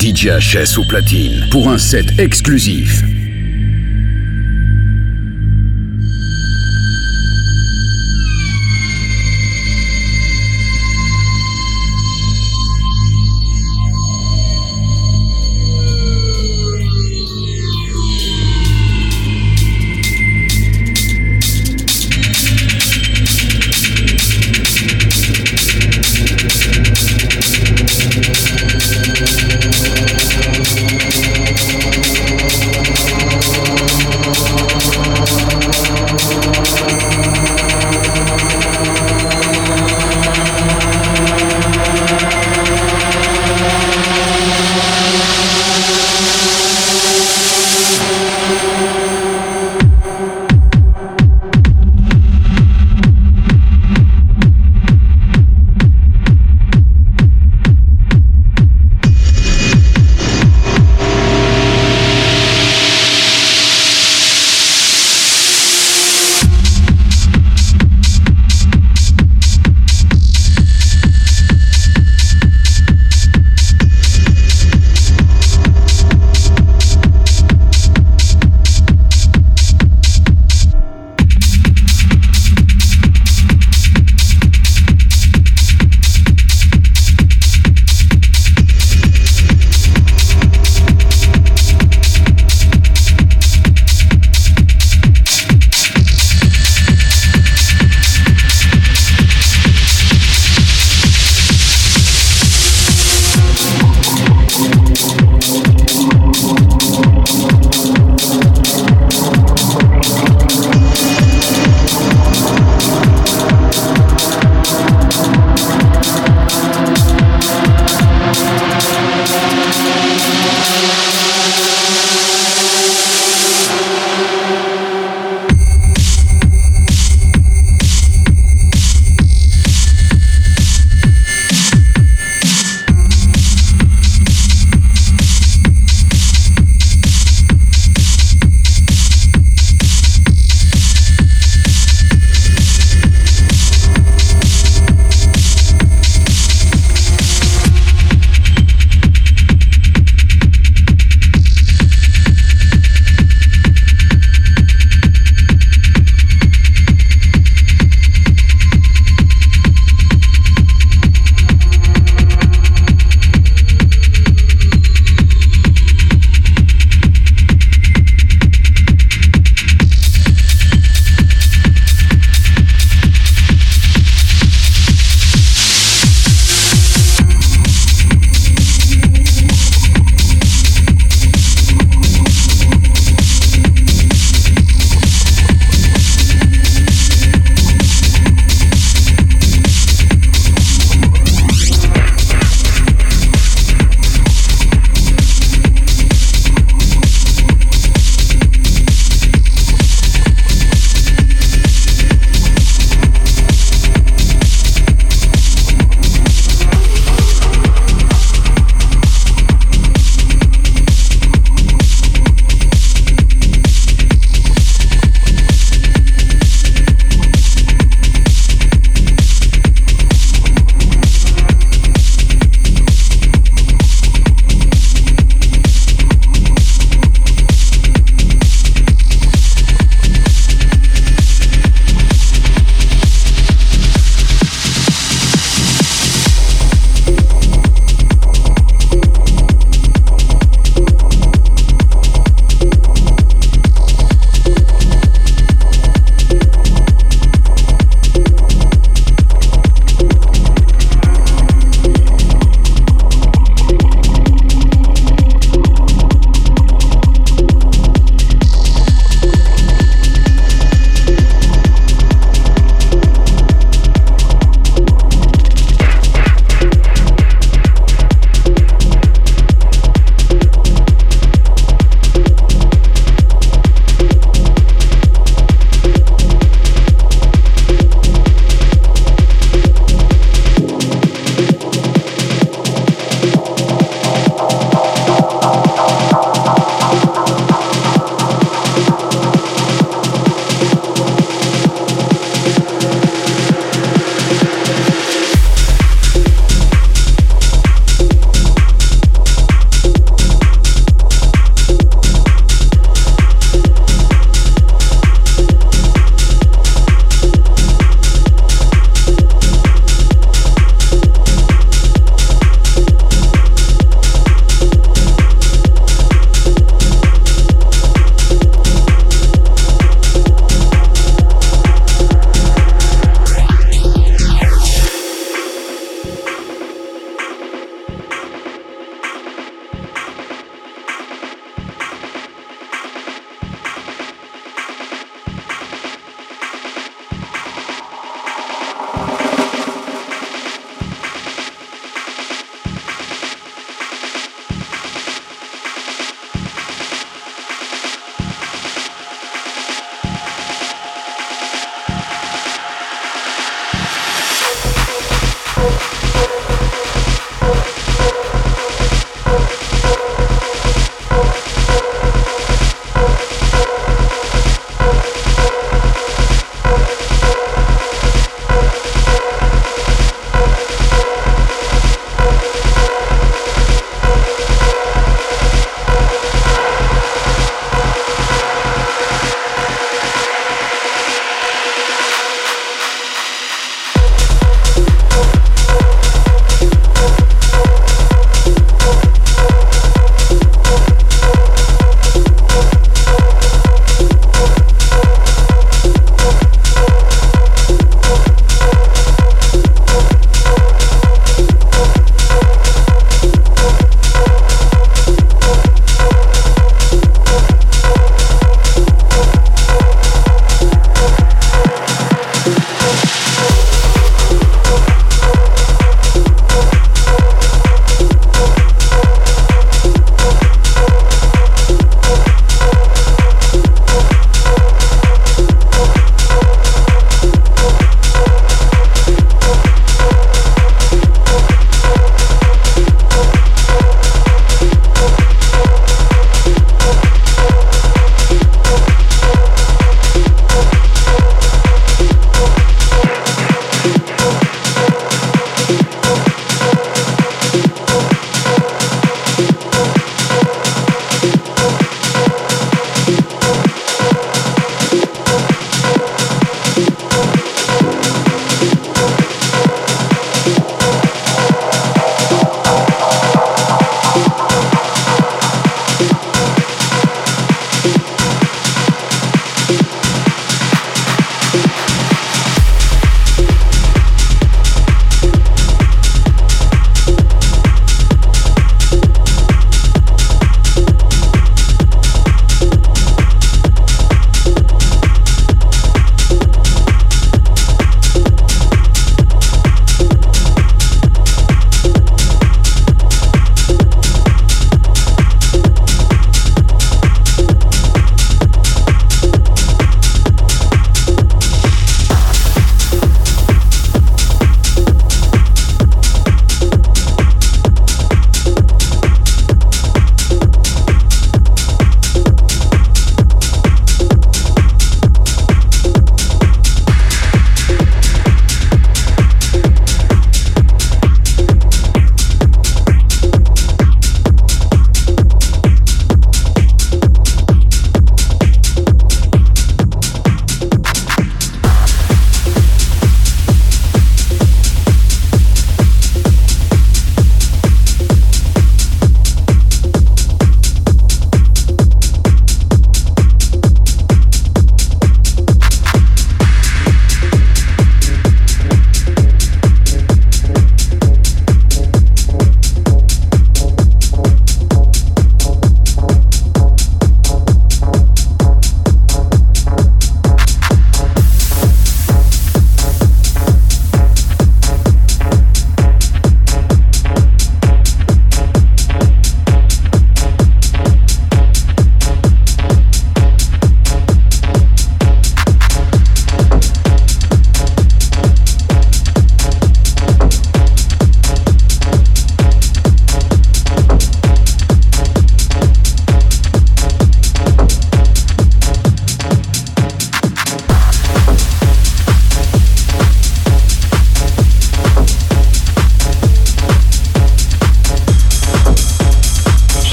DJ HS au platine pour un set exclusif.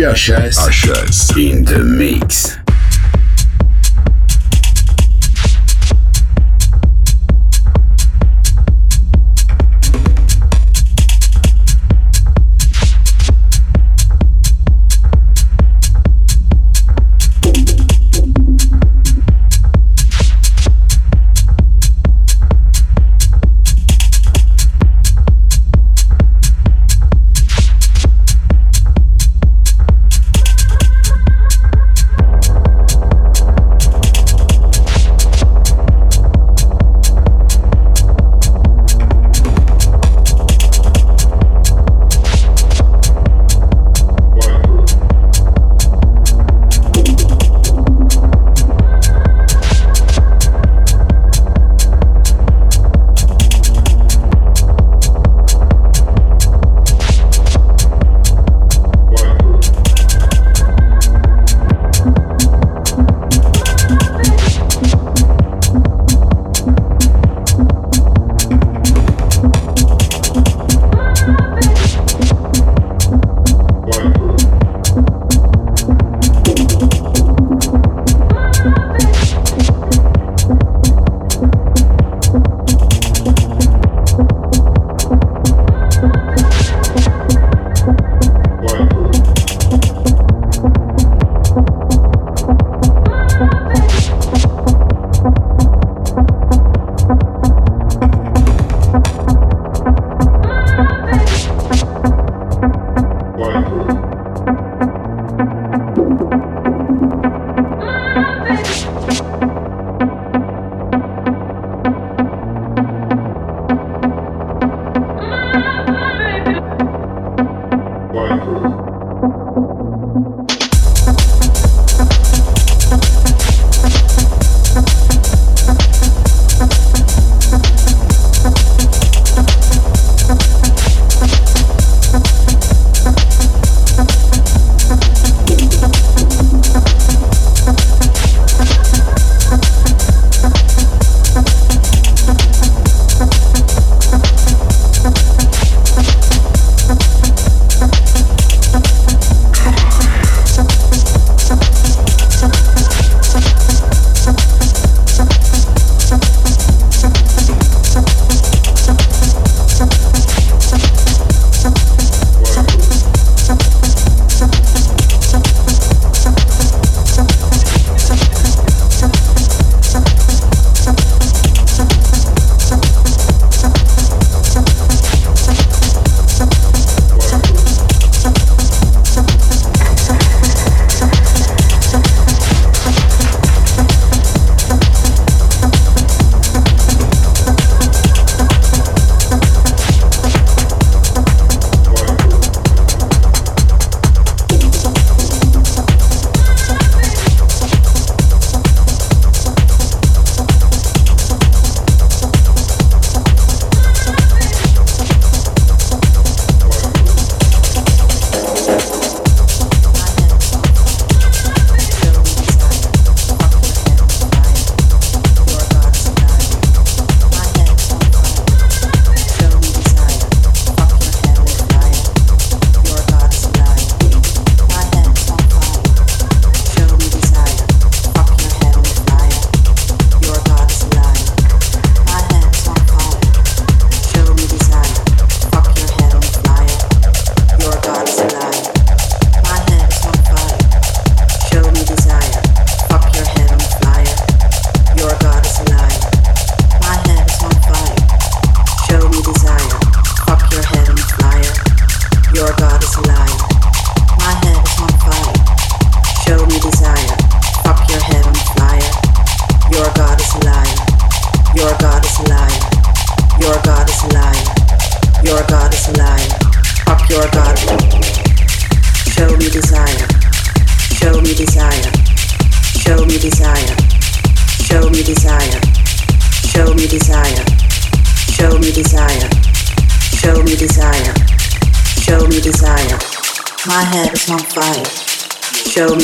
HS in the mix.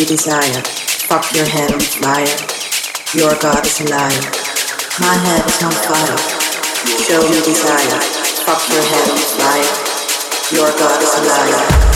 Desire. Fuck your head on fire. Your God is a liar. My head is on fire. Show me desire. Fuck your head on fire. Your God is a liar.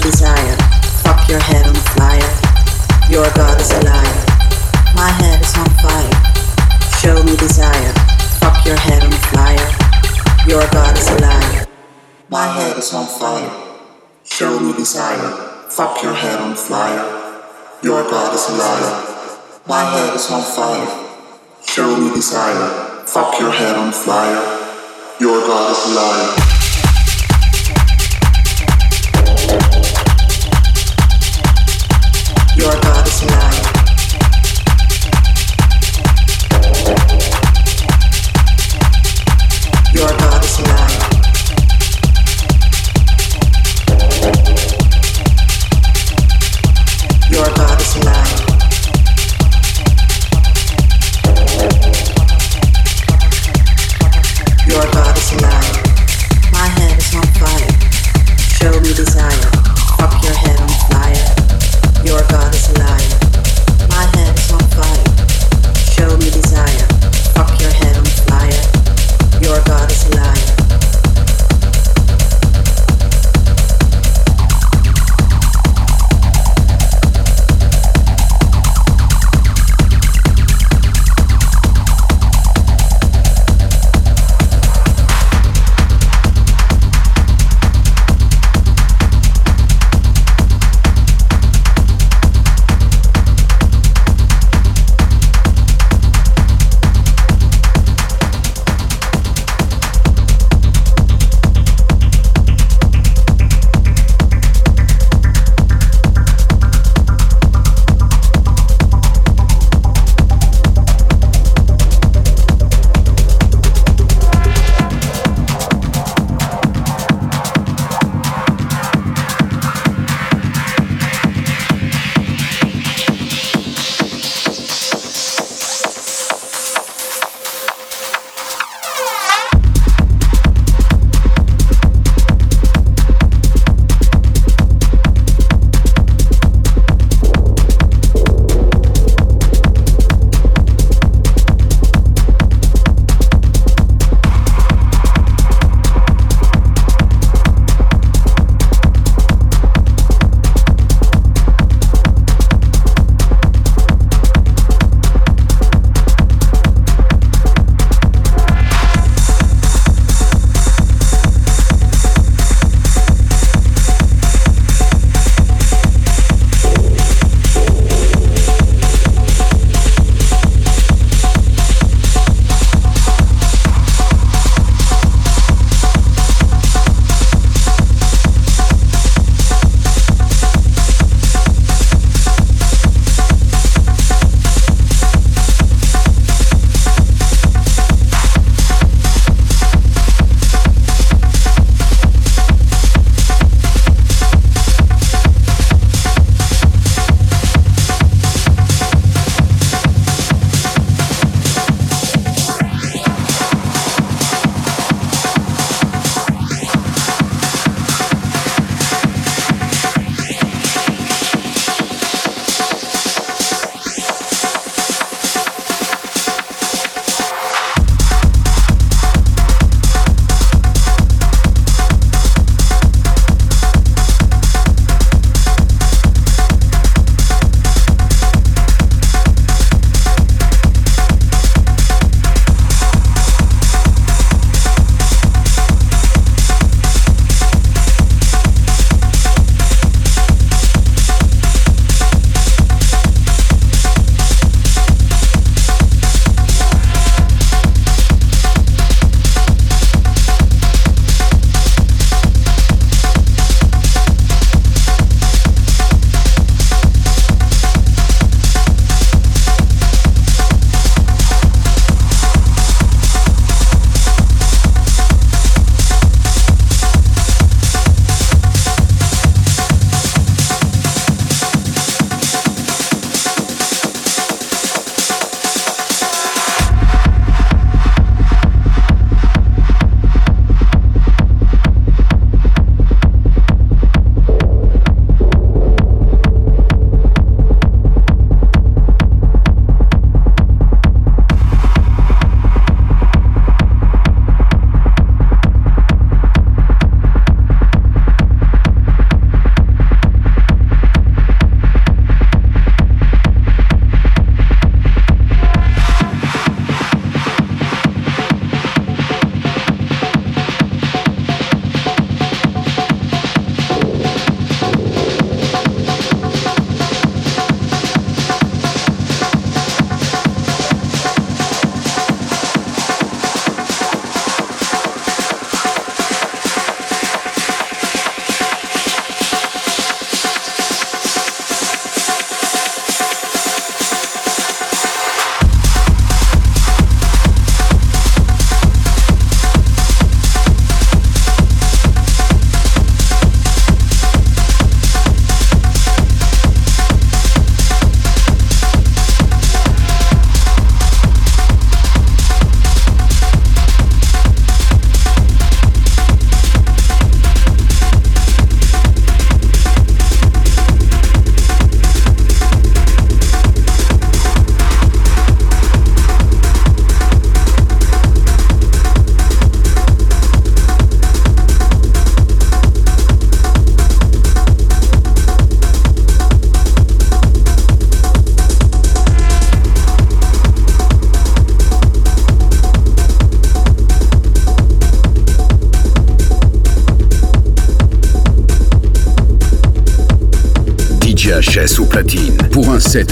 desire. Fuck your head on fire. Your God is a liar. My head is on fire. Show me desire. Fuck your head on fire. Your God is a liar. My head is on fire. Show me desire. Fuck your head on fire. Your God is a liar. My head is on fire. Show me desire. Fuck your head on fire. Your God is a liar.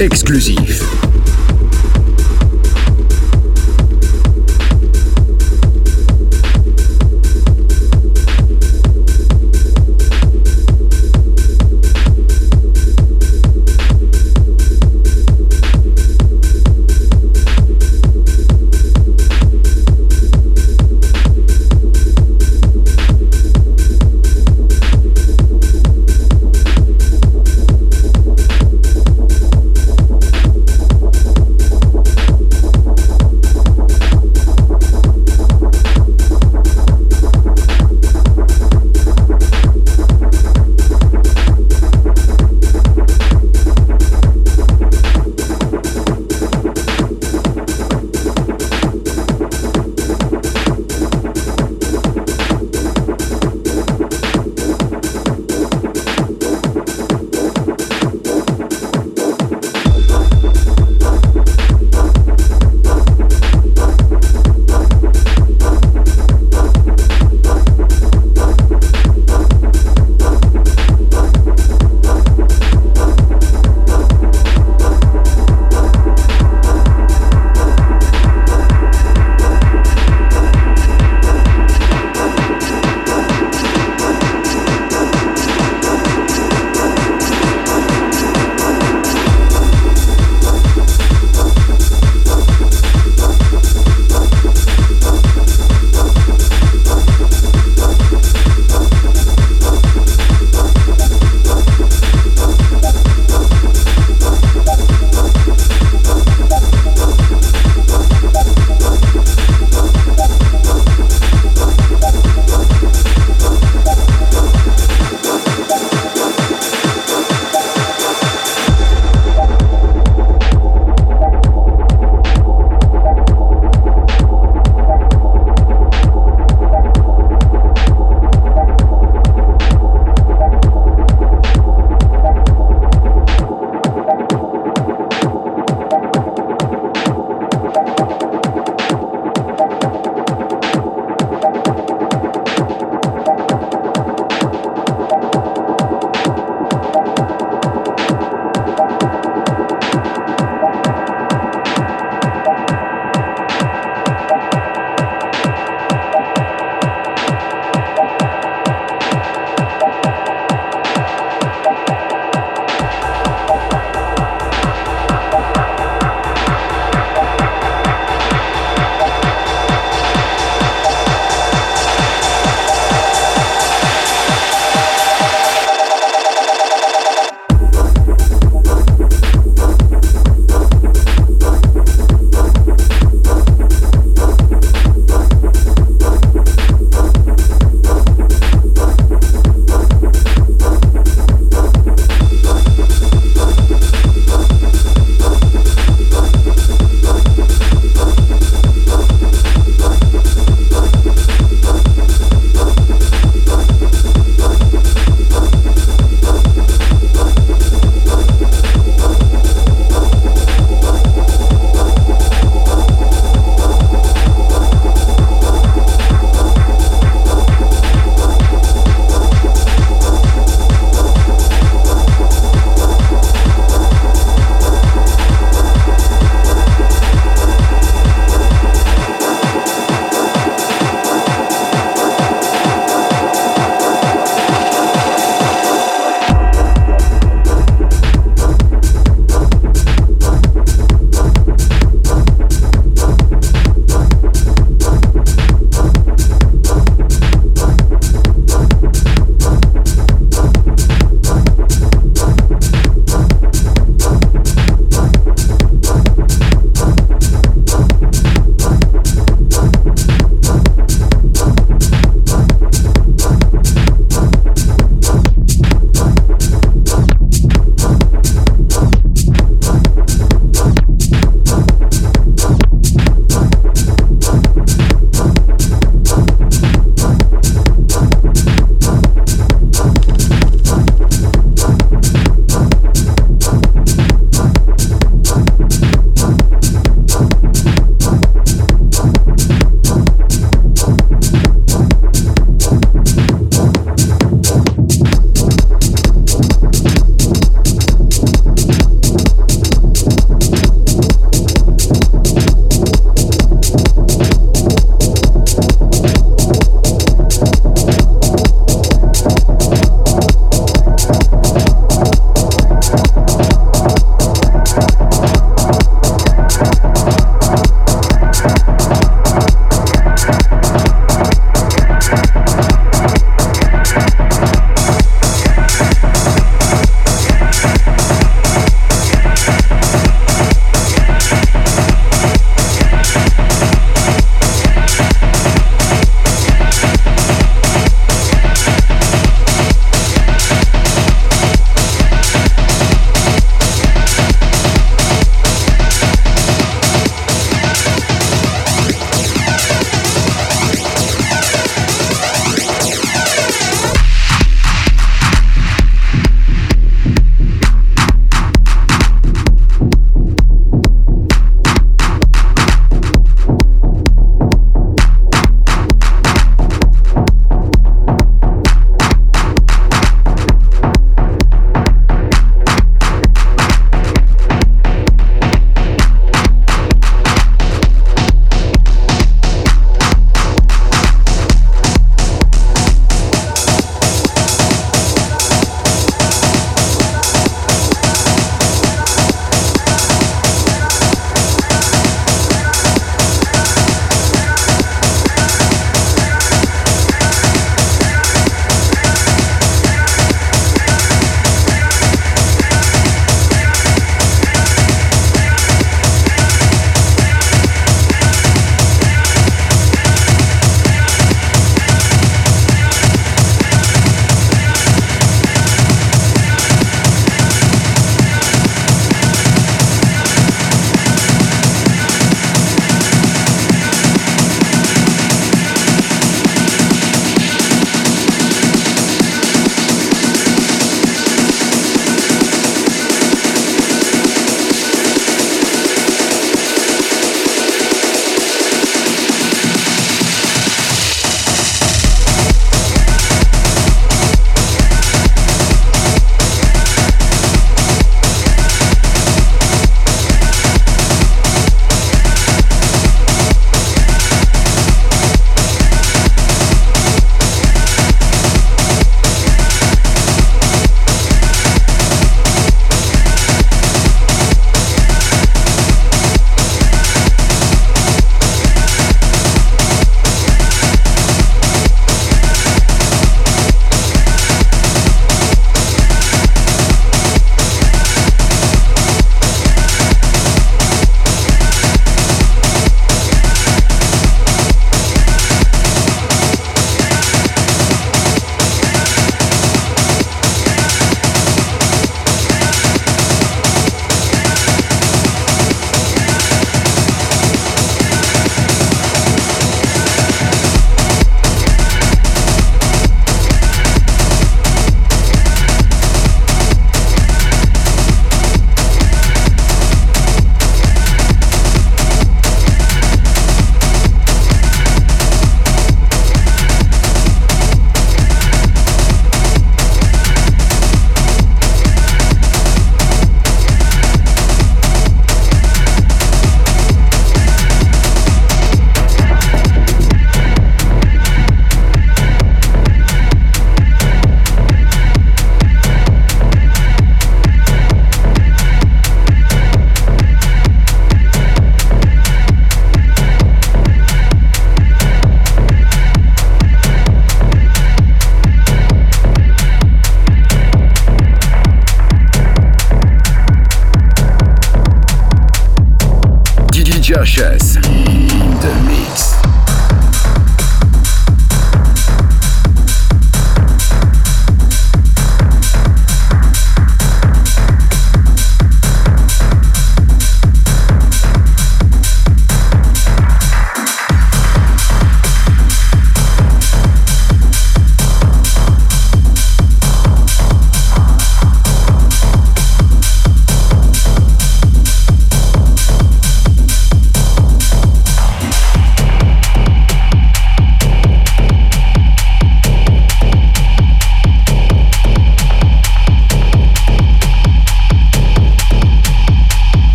Exclusif.